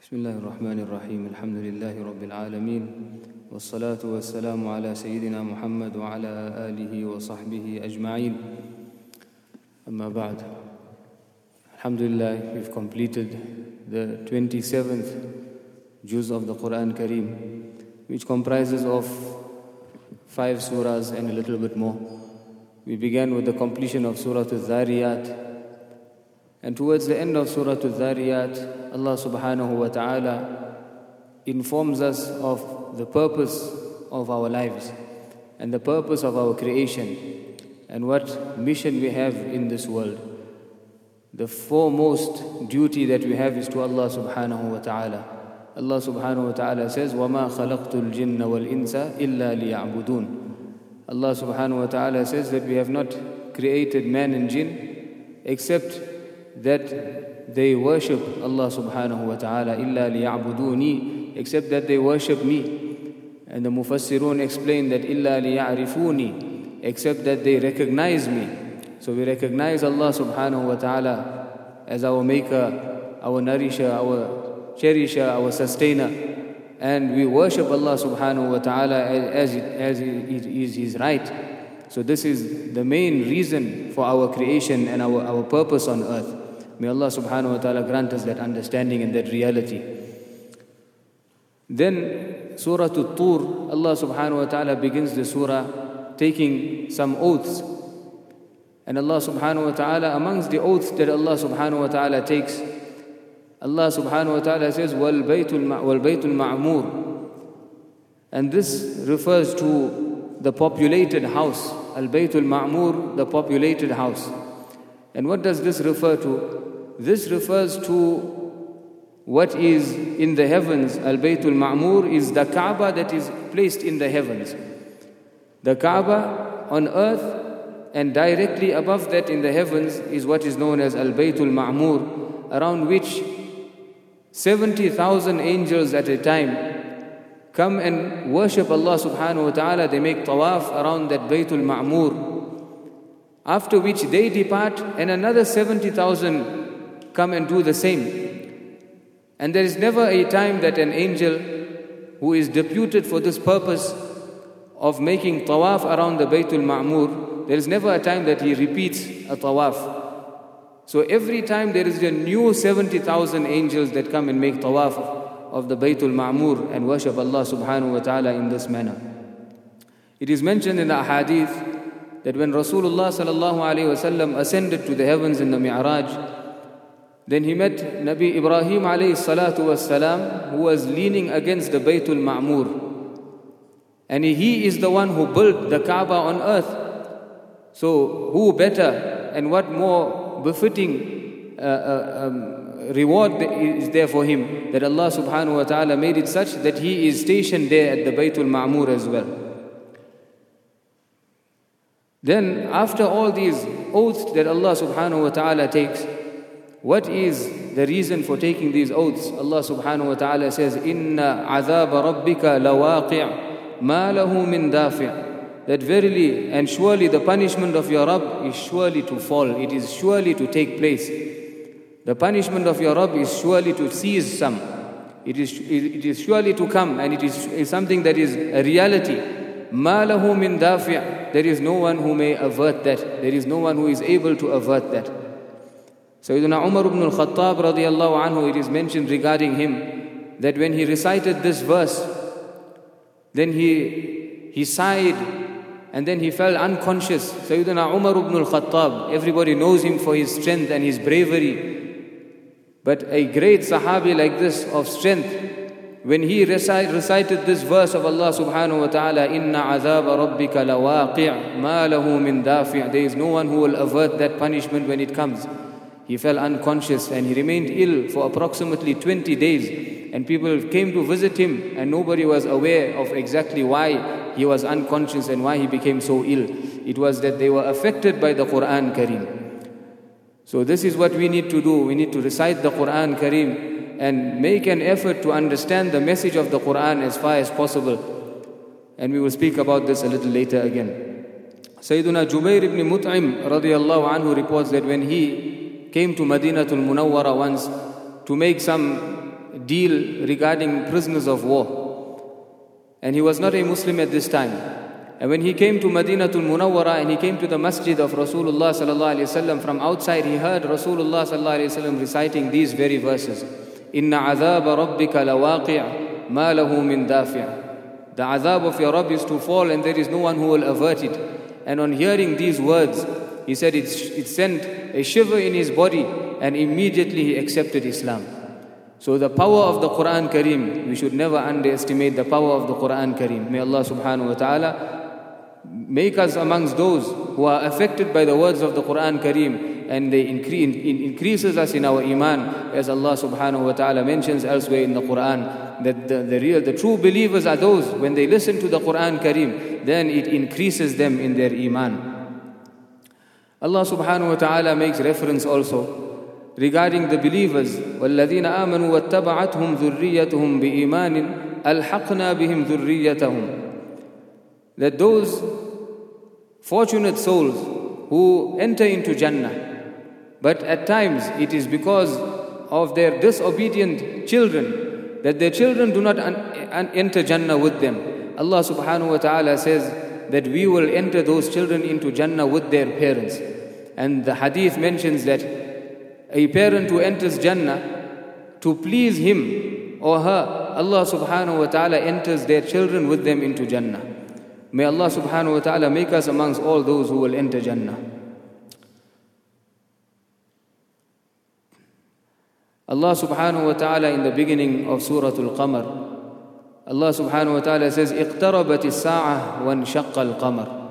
بسم الله الرحمن الرحيم الحمد لله رب العالمين والصلاة والسلام على سيدنا محمد وعلى آله وصحبه أجمعين أما بعد Alhamdulillah we've completed the 27th juz of the Quran Kareem which comprises of five surahs and a little bit more. We began with the completion of Surah Al-Dhariyat and towards the end of Surah Al-Dhariyat, Allah subhanahu wa ta'ala informs us of the purpose of our lives and the purpose of our creation and what mission we have in this world. The foremost duty that we have is to Allah subhanahu wa ta'ala. Allah subhanahu wa ta'ala says, وَمَا خَلَقْتُ الْجِنَّ وَالْإِنسَ إِلَّا لِيَعْبُدُونَ Allah subhanahu wa ta'ala says that we have not created man and jinn except that they worship Allah subhanahu wa ta'ala illa liya'buduni except that they worship me. And the mufassirun explain that illa liya'rifuni except that they recognize me. So we recognize Allah subhanahu wa ta'ala as our maker our nourisher our cherisher our sustainer. And we worship Allah subhanahu wa ta'ala as, it, as it is his right. So this is the main reason for our creation and our, our purpose on earth May Allah subhanahu wa ta'ala grant us that understanding and that reality. Then Surah At-Tur, Allah subhanahu wa ta'ala begins the surah taking some oaths. And Allah subhanahu wa ta'ala, amongst the oaths that Allah subhanahu wa ta'ala takes, Allah subhanahu wa ta'ala says, وَالْبَيْتُ الْمَعْمُورِ And this refers to the populated house. Al-Baytul Ma'mur, the populated house. And what does this refer to? This refers to what is in the heavens. Al Baytul Ma'mur is the Kaaba that is placed in the heavens. The Kaaba on earth and directly above that in the heavens is what is known as Al Baytul Ma'mur, around which 70,000 angels at a time come and worship Allah subhanahu wa ta'ala. They make tawaf around that Baytul Ma'mur. After which they depart, and another 70,000 come and do the same. And there is never a time that an angel who is deputed for this purpose of making tawaf around the Baytul Ma'mur, there is never a time that he repeats a tawaf. So every time there is a new 70,000 angels that come and make tawaf of the Baytul Ma'mur and worship Allah subhanahu wa ta'ala in this manner. It is mentioned in the hadith that when Rasulullah sallallahu alaihi wasallam ascended to the heavens in the Mi'raj, then he met Nabi Ibrahim alayhi salatu wasalam, who was leaning against the Baytul Ma'mur. And he is the one who built the Kaaba on earth. So who better and what more befitting uh, uh, um, reward is there for him that Allah subhanahu wa ta'ala made it such that he is stationed there at the Baytul Ma'mur as well. Then, after all these oaths that Allah subhanahu wa ta'ala takes, what is the reason for taking these oaths? Allah subhanahu wa ta'ala says, Inna azab rabbika lawaqi' ma lahu min dafi' That verily and surely the punishment of your Rabb is surely to fall, it is surely to take place. The punishment of your Rabb is surely to seize some. It is, it is surely to come and it is, is something that is a reality. Ma lahu min dafi' there is no one who may avert that. There is no one who is able to avert that. Sayyidina Umar ibn al-Khattab radiallahu anhu, it is mentioned regarding him that when he recited this verse, then he, he sighed and then he fell unconscious. Sayyidina Umar ibn al-Khattab, everybody knows him for his strength and his bravery. But a great Sahabi like this of strength, when he recite, recited this verse of Allah subhanahu wa ta'ala, Inna azab rabbika lawaqi' ma lahu min dafi' There is no one who will avert that punishment when it comes. He fell unconscious and he remained ill for approximately 20 days. And people came to visit him and nobody was aware of exactly why he was unconscious and why he became so ill. It was that they were affected by the Quran Kareem. So this is what we need to do. We need to recite the Quran Kareem and make an effort to understand the message of the Quran as far as possible. And we will speak about this a little later again. Sayyiduna Jubair ibn Mut'im radiallahu anhu reports that when he came to Madinatul Munawwara once to make some deal regarding prisoners of war. And he was not a Muslim at this time. And when he came to Madinatul Munawwara and he came to the masjid of Rasulullah sallallahu from outside, he heard Rasulullah sallallahu reciting these very verses. Inna azab rabbika lawaqi' ma lahu min dafi'. The azab of your Rabb is to fall and there is no one who will avert it. And on hearing these words, he said it, it sent a shiver in his body and immediately he accepted Islam. So the power of the Quran Kareem, we should never underestimate the power of the Quran Kareem. May Allah subhanahu wa ta'ala make us amongst those who are affected by the words of the Quran Kareem and they increase, increases us in our iman as Allah subhanahu wa ta'ala mentions elsewhere in the Quran that the, the real, the true believers are those when they listen to the Quran Kareem then it increases them in their iman. Allah subhanahu wa ta'ala makes reference also regarding the believers والذين آمنوا واتبعتهم ذريتهم بإيمان ألحقنا بهم ذريتهم that those fortunate souls who enter into Jannah but at times it is because of their disobedient children that their children do not enter Jannah with them Allah subhanahu wa ta'ala says that we will enter those children into Jannah with their parents and the hadith mentions that a parent who enters Jannah to please him or her, Allah subhanahu wa ta'ala enters their children with them into Jannah. May Allah subhanahu wa ta'ala make us amongst all those who will enter Jannah. Allah subhanahu wa ta'ala in the beginning of Surah Al-Qamar, Allah subhanahu wa ta'ala says, اقتربت الساعة وانشق القمر.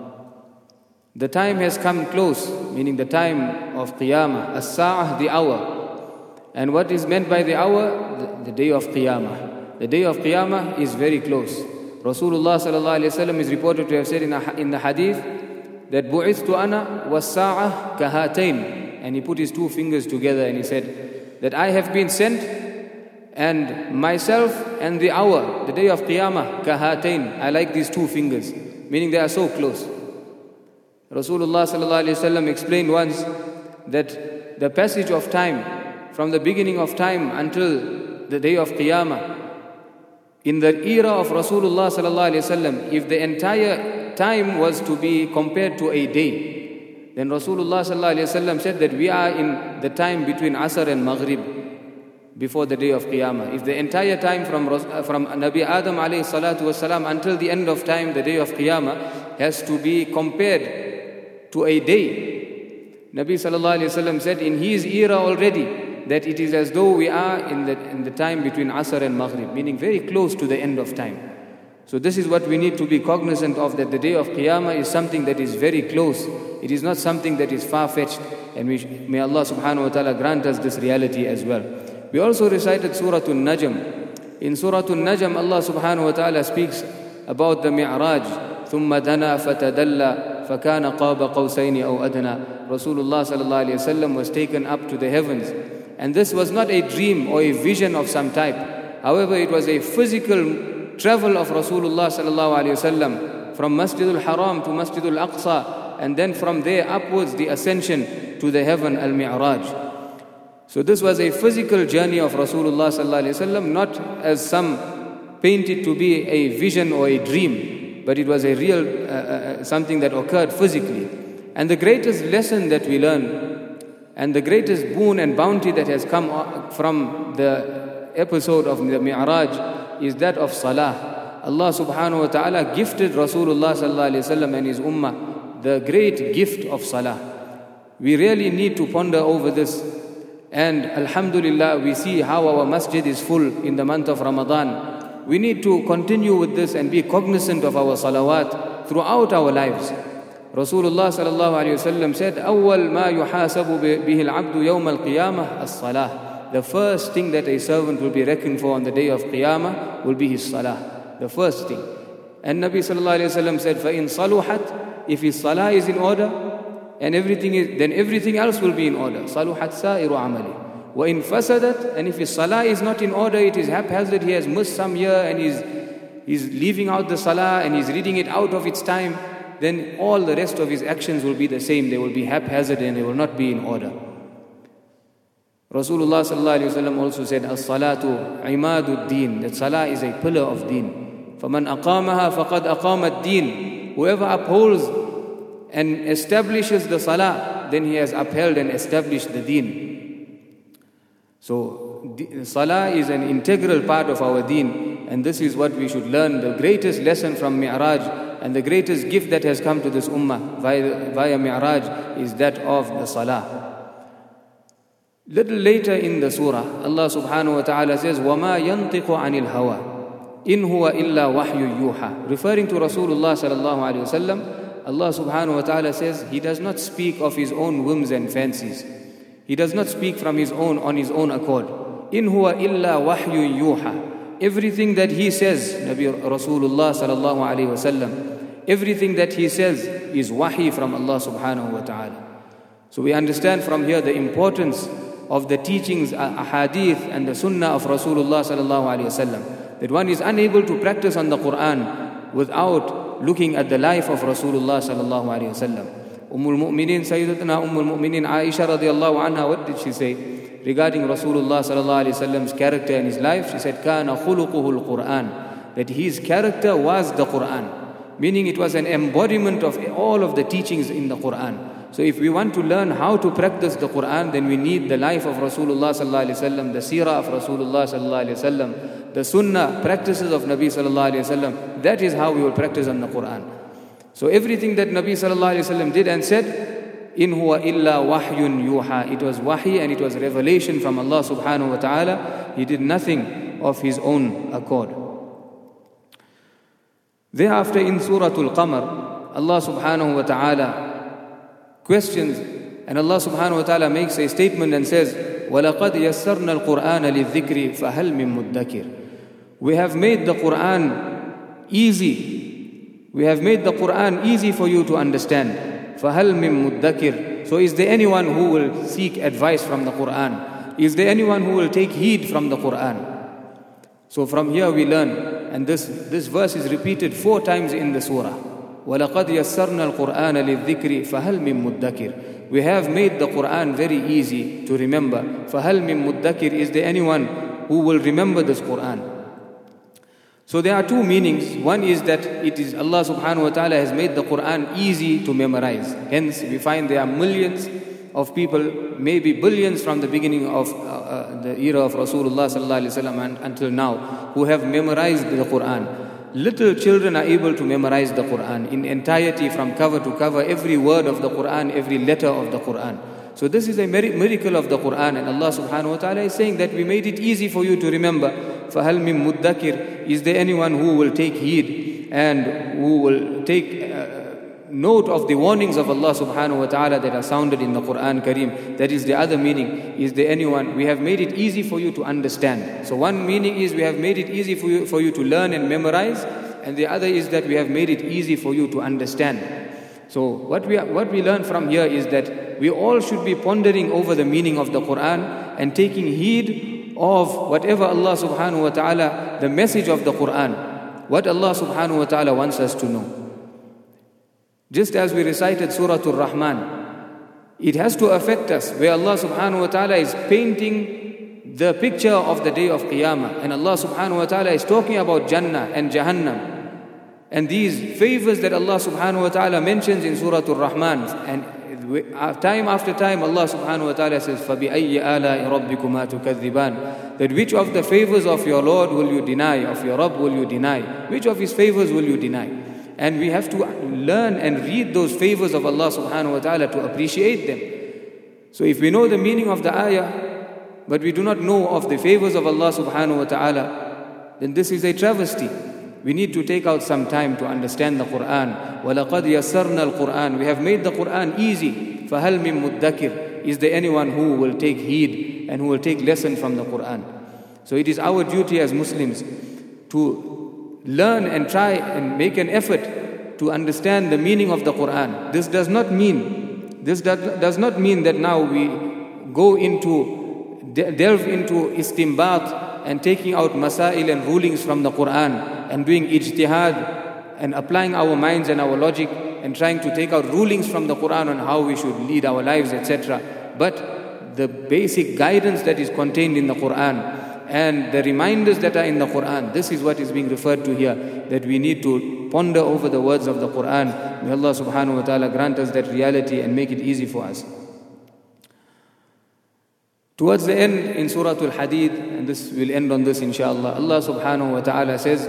The time has come close, meaning the time of Qiyamah, as-sa'ah, the hour. And what is meant by the hour? The, the, day of Qiyamah. The day of Qiyamah is very close. Rasulullah sallallahu alayhi wasallam is reported to have said in, a, in the hadith that bu'ithtu ana was-sa'ah kahatain. And he put his two fingers together and he said that I have been sent and myself and the hour, the day of Qiyamah, kahatain. I like these two fingers, meaning they are so close. Rasulullah explained once that the passage of time from the beginning of time until the day of Qiyamah in the era of Rasulullah if the entire time was to be compared to a day then Rasulullah said that we are in the time between Asr and Maghrib before the day of Qiyamah. If the entire time from, uh, from Nabi Adam alayhi salatu until the end of time, the day of Qiyamah, has to be compared to a day. Nabi sallallahu said in his era already that it is as though we are in the, in the time between Asr and Maghrib, meaning very close to the end of time. So this is what we need to be cognizant of that the day of Qiyamah is something that is very close. It is not something that is far-fetched. And we, may Allah subhanahu wa ta'ala grant us this reality as well. We also recited Surah An-Najm. In Surah An-Najm Allah subhanahu wa ta'ala speaks about the Mi'raj. ثم دنا فتدلى فكان قاب قوسين أو أدنى Rasulullah صلى الله عليه وسلم was taken up to the heavens and this was not a dream or a vision of some type however it was a physical travel of Rasulullah صلى الله عليه وسلم from Masjid al-Haram to Masjid al-Aqsa and then from there upwards the ascension to the heaven al-Mi'raj so this was a physical journey of Rasulullah sallallahu alaihi not as some painted to be a vision or a dream but it was a real uh, uh, uh, something that occurred physically. And the greatest lesson that we learn, and the greatest boon and bounty that has come from the episode of the Mi'raj is that of Salah. Allah subhanahu wa ta'ala gifted Rasulullah sallallahu wasallam and his ummah the great gift of Salah. We really need to ponder over this. And Alhamdulillah, we see how our masjid is full in the month of Ramadan. We need to continue with this and be cognizant of our salawat throughout our lives. Rasulullah sallallahu alayhi wasallam said, "Awwal ma yuhasabu bihi al-'abdu yawm al-qiyamah as-salah." The first thing that a servant will be reckoned for on the day of qiyamah will be his salah. The first thing. And Nabi sallallahu alayhi wasallam said, "Fa in saluhat," if his salah is in order, and everything is, then everything else will be in order. صَلُحَتْ سَائِرُ عَمَلِهِ وَإِن فَسَدَتْ And if his salah is not in order, it is haphazard, he has missed some year and he's, he's leaving out the salah and he's reading it out of its time, then all the rest of his actions will be the same. They will be haphazard and they will not be in order. Rasulullah sallallahu alayhi wa also said, As-salatu imadud deen, that salah is a pillar of deen. فَمَنْ أَقَامَهَا فَقَدْ أَقَامَ الدِّينَ Whoever upholds and establishes the salah, then he has upheld and established the deen. So, salah is an integral part of our deen, and this is what we should learn. The greatest lesson from Mi'raj and the greatest gift that has come to this ummah via, via Mi'raj is that of the salah. Little later in the surah, Allah subhanahu wa ta'ala says, وَمَا يَنطِقُ عَنِ الْهَوَىٰ إِنْ هُوَ إِلَّا وَحْيُ يُوحَى Referring to Rasulullah sallallahu alayhi wa sallam, Allah subhanahu wa ta'ala says He does not speak of His own whims and fancies. He does not speak from His own on His own accord. In huwa illa wahyu yuha. Everything that He says, Nabi Rasulullah sallallahu alayhi wasallam, everything that He says is wahi from Allah subhanahu wa ta'ala. So we understand from here the importance of the teachings, ahadith and the sunnah of Rasulullah sallallahu alayhi wasallam. That one is unable to practice on the Quran without looking at the life of Rasulullah sallallahu alaihi wasallam. Ummul Mu'minin, Sayyidatuna Ummul Mu'minin Aisha radiallahu anha, what did she say? Regarding Rasulullah sallallahu alaihi wasallam's character and his life, she said, Kana khuluquhul Quran. That his character was the Quran. Meaning it was an embodiment of all of the teachings in the Quran. So if we want to learn how to practice the Quran, then we need the life of Rasulullah sallallahu alaihi wasallam, the seerah of Rasulullah sallallahu alaihi wasallam, the sunnah practices of Nabi sallallahu alaihi wasallam. That is how we will practice on the Quran. So everything that Nabi sallallahu alaihi wasallam did and said, in huwa illa wahyun yuha. It was wahy and it was revelation from Allah subhanahu wa ta'ala. He did nothing of his own accord. Thereafter in Surah Al-Qamar, Allah subhanahu wa ta'ala questions. And Allah subhanahu wa ta'ala makes a statement and says, وَلَقَدْ يَسَّرْنَا الْقُرْآنَ لِلذِّكْرِ فَهَلْ مِن مُدَّكِرٍ We have made the Quran easy. We have made the Quran easy for you to understand. فَهَلْ مِن مُدَّكِرٍ So is there anyone who will seek advice from the Quran? Is there anyone who will take heed from the Quran? So from here we learn, and this, this verse is repeated four times in the surah. وَلَقَدْ يَسَّرْنَا الْقُرْآنَ لِلذِّكْرِ فَهَلْ مِن مُدَّكِرٍ We have made the Quran very easy to remember. فَهَلْ مِن مُدَّكِرٍ Is there anyone who will remember this Quran? So there are two meanings. One is that it is Allah subhanahu wa ta'ala has made the Quran easy to memorize. Hence we find there are millions of people, maybe billions from the beginning of uh, uh, the era of Rasulullah sallallahu alaihi wasallam until now, who have memorized the Quran little children are able to memorize the Quran in entirety from cover to cover, every word of the Quran, every letter of the Quran. So this is a miracle of the Quran and Allah subhanahu wa ta'ala is saying that we made it easy for you to remember. فَهَلْ مِن مُدَّكِرٍ Is there anyone who will take heed and who will take uh, note of the warnings of Allah subhanahu wa ta'ala that are sounded in the Quran Kareem. That is the other meaning. Is there anyone? We have made it easy for you to understand. So one meaning is we have made it easy for you, for you to learn and memorize. And the other is that we have made it easy for you to understand. So what we, what we learn from here is that we all should be pondering over the meaning of the Quran and taking heed of whatever Allah subhanahu wa ta'ala, the message of the Quran, what Allah subhanahu wa ta'ala wants us to know. Just as we recited Surah Ar-Rahman, it has to affect us where Allah subhanahu wa ta'ala is painting the picture of the day of Qiyamah. And Allah subhanahu wa ta'ala is talking about Jannah and Jahannam. And these favors that Allah subhanahu wa ta'ala mentions in Surah Ar-Rahman. And time after time Allah subhanahu wa ta'ala says, فَبِأَيِّ آلَاءِ رَبِّكُمَا تُكَذِّبَانِ That which of the favors of your Lord will you deny, of your Rabb will you deny? Which of his favors will you deny? And we have to learn and read those favors of Allah subhanahu wa ta'ala to appreciate them. So if we know the meaning of the ayah, but we do not know of the favors of Allah subhanahu wa ta'ala, then this is a travesty. We need to take out some time to understand the Quran. وَلَقَدْ يَسَّرْنَا الْقُرْآنِ We have made the Quran easy. فَهَلْ مِن مُدَّكِرٍ Is there anyone who will take heed and who will take lesson from the Quran? So it is our duty as Muslims to learn and try and make an effort to understand the meaning of the Quran. This does not mean, this does not mean that now we go into, delve into istimbat and taking out masail and rulings from the Quran and doing ijtihad and applying our minds and our logic and trying to take out rulings from the Quran on how we should lead our lives, etc. But the basic guidance that is contained in the Quran and the reminders that are in the Quran. This is what is being referred to here, that we need to ponder over the words of the Quran. May Allah subhanahu wa ta'ala grant us that reality and make it easy for us. Towards the end in Surah Al-Hadid, and this will end on this inshallah, Allah subhanahu wa ta'ala says,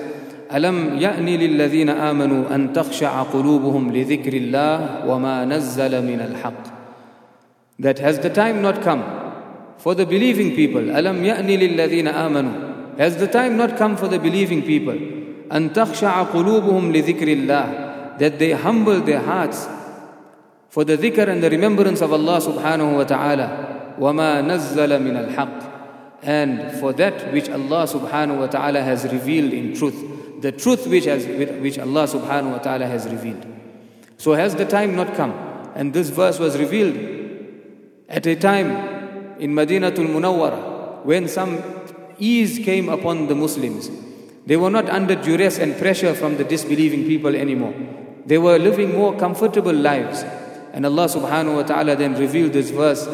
ألم يأن للذين آمنوا أن تخشع قلوبهم لذكر الله وما نزل من الحق That has the time not come for the believing people ألم يأن للذين آمنوا Has the time not come for the believing people أن تخشع قلوبهم لذكر الله That they humble their hearts for the dhikr and the remembrance of Allah subhanahu wa ta'ala وما نزل من الحق and for that which Allah subhanahu wa ta'ala has revealed in truth the truth which, has, which Allah subhanahu wa ta'ala has revealed. So has the time not come? And this verse was revealed at a time in Madinatul Munawwara when some ease came upon the Muslims. They were not under duress and pressure from the disbelieving people anymore. They were living more comfortable lives. And Allah subhanahu wa ta'ala then revealed this verse.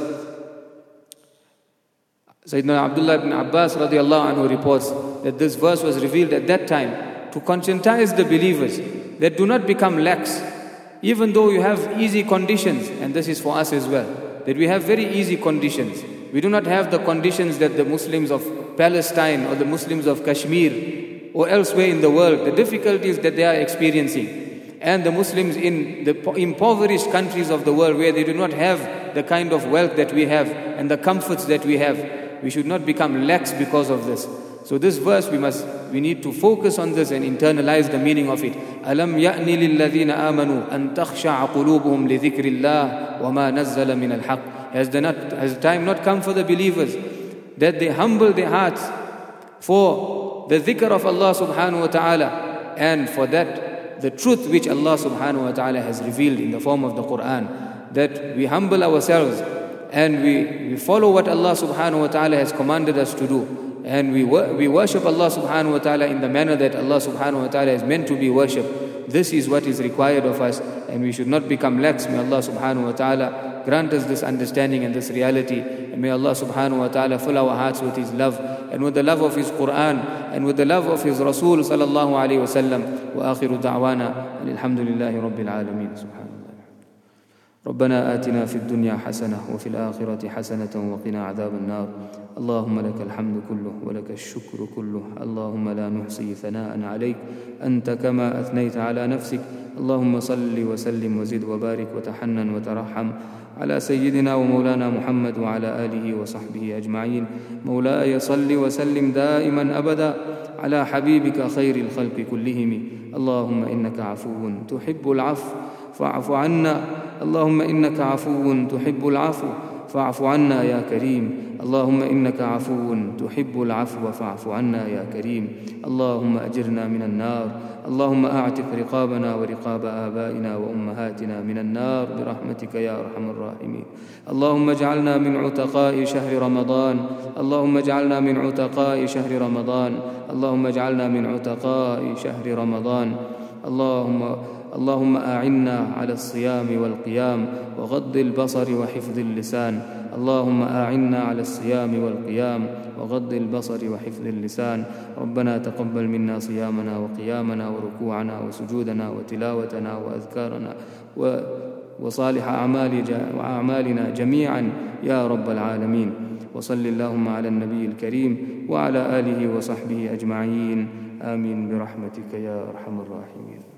Sayyidina Abdullah ibn Abbas radiallahu anhu reports that this verse was revealed at that time to conscientize the believers that do not become lax, even though you have easy conditions, and this is for us as well, that we have very easy conditions. We do not have the conditions that the Muslims of Palestine or the Muslims of Kashmir or elsewhere in the world, the difficulties that they are experiencing, and the Muslims in the impoverished countries of the world where they do not have the kind of wealth that we have and the comforts that we have. We should not become lax because of this. So this verse we must we need to focus on this and internalize the meaning of it. ألم يأن للذين آمنوا أن تخشع قلوبهم لذكر الله وما نزل من الحق. has the, not, has the time not come for the believers that they humble their hearts for the dhikr of Allah subhanahu wa ta'ala and for that the truth which Allah subhanahu wa ta'ala has revealed in the form of the Quran that we humble ourselves and we, we follow what Allah subhanahu wa ta'ala has commanded us to do and we, we worship Allah subhanahu wa ta'ala in the manner that Allah subhanahu wa ta'ala is meant to be worshipped. This is what is required of us and we should not become lax. May Allah subhanahu wa ta'ala grant us this understanding and this reality. And may Allah subhanahu wa ta'ala fill our hearts with His love and with the love of His Quran and with the love of His Rasul sallallahu alayhi wa sallam. وآخر دعوانا الحمد لله رب العالمين سبحانه ربنا آتنا في الدنيا حسنة وفي الآخرة حسنة وقنا عذاب النار. اللهم لك الحمد كله ولك الشكر كله. اللهم لا نحصي ثناء عليك. أنت كما أثنيت على نفسك. اللهم صل وسلم وزد وبارك وتحنن وترحم على سيدنا ومولانا محمد وعلى آله وصحبه أجمعين. مولاي صل وسلم دائما أبدا على حبيبك خير الخلق كلهم. اللهم إنك عفو تحب العفو. فاعف عنا. اللهم إنك عفو تحب العفو فاعف عنا يا كريم. اللهم إنك عفو تحب العفو فاعف عنا يا كريم. اللهم أجرنا من النار. اللهم أعتق رقابنا ورقاب آبائنا وأمهاتنا من النار برحمتك يا أرحم الراحمين. اللهم اجعلنا من عتقاء شهر رمضان. اللهم اجعلنا من عتقاء شهر رمضان. اللهم اجعلنا من عتقاء شهر رمضان. اللهم اللهم أعنا على الصيام والقيام وغض البصر وحفظ اللسان. اللهم أعنا على الصيام والقيام وغض البصر وحفظ اللسان. ربنا تقبل منا صيامنا وقيامنا وركوعنا وسجودنا وتلاوتنا وأذكارنا و وصالح أعمال وأعمالنا جميعا يا رب العالمين. وصل اللهم على النبي الكريم وعلى آله وصحبه أجمعين. آمين برحمتك يا أرحم الراحمين.